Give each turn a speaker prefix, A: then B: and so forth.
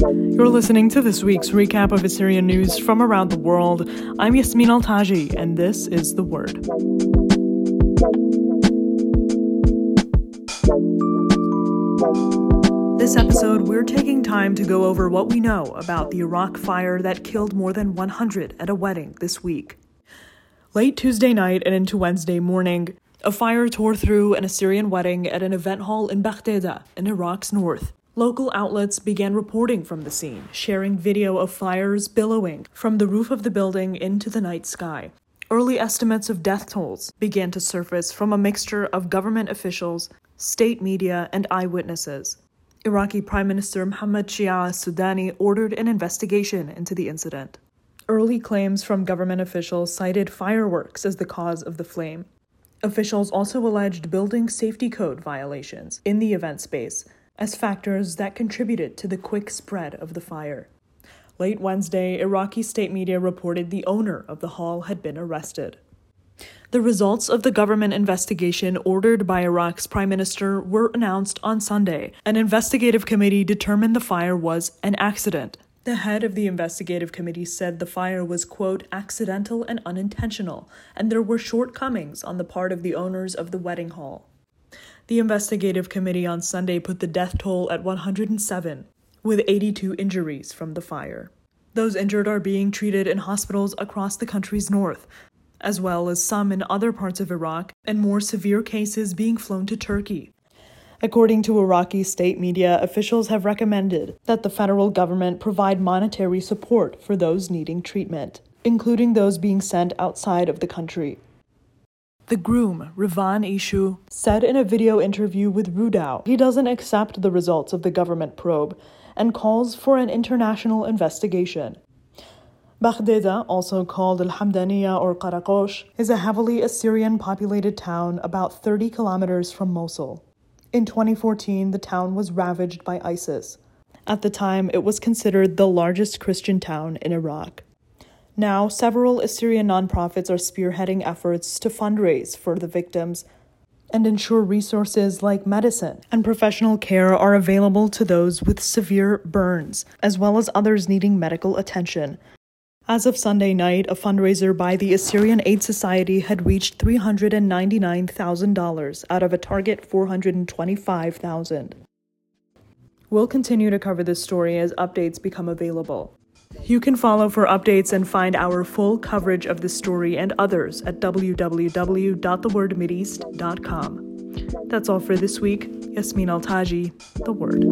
A: You're listening to this week's recap of Assyrian news from around the world. I'm Yasmin Altaji, and this is The Word. This episode, we're taking time to go over what we know about the Iraq fire that killed more than 100 at a wedding this week. Late Tuesday night and into Wednesday morning, a fire tore through an Assyrian wedding at an event hall in Baghdeda, in Iraq's north. Local outlets began reporting from the scene, sharing video of fires billowing from the roof of the building into the night sky. Early estimates of death tolls began to surface from a mixture of government officials, state media, and eyewitnesses. Iraqi Prime Minister Mohammed Shia Sudani ordered an investigation into the incident. Early claims from government officials cited fireworks as the cause of the flame. Officials also alleged building safety code violations in the event space as factors that contributed to the quick spread of the fire. Late Wednesday, Iraqi state media reported the owner of the hall had been arrested. The results of the government investigation ordered by Iraq's prime minister were announced on Sunday. An investigative committee determined the fire was an accident. The head of the investigative committee said the fire was, quote, accidental and unintentional, and there were shortcomings on the part of the owners of the wedding hall. The investigative committee on Sunday put the death toll at 107, with 82 injuries from the fire. Those injured are being treated in hospitals across the country's north, as well as some in other parts of Iraq, and more severe cases being flown to Turkey. According to Iraqi state media, officials have recommended that the federal government provide monetary support for those needing treatment, including those being sent outside of the country. The groom, Rivan Ishu, said in a video interview with Rudaw he doesn't accept the results of the government probe and calls for an international investigation. Baghdeda, also called Al Hamdaniya or Karakosh, is a heavily Assyrian populated town about 30 kilometers from Mosul. In 2014, the town was ravaged by ISIS. At the time, it was considered the largest Christian town in Iraq. Now, several Assyrian nonprofits are spearheading efforts to fundraise for the victims and ensure resources like medicine and professional care are available to those with severe burns, as well as others needing medical attention. As of Sunday night, a fundraiser by the Assyrian Aid Society had reached $399,000 out of a target 425,000. We'll continue to cover this story as updates become available. You can follow for updates and find our full coverage of this story and others at www.thewordmideast.com. That's all for this week. Yasmin Altaji, The Word.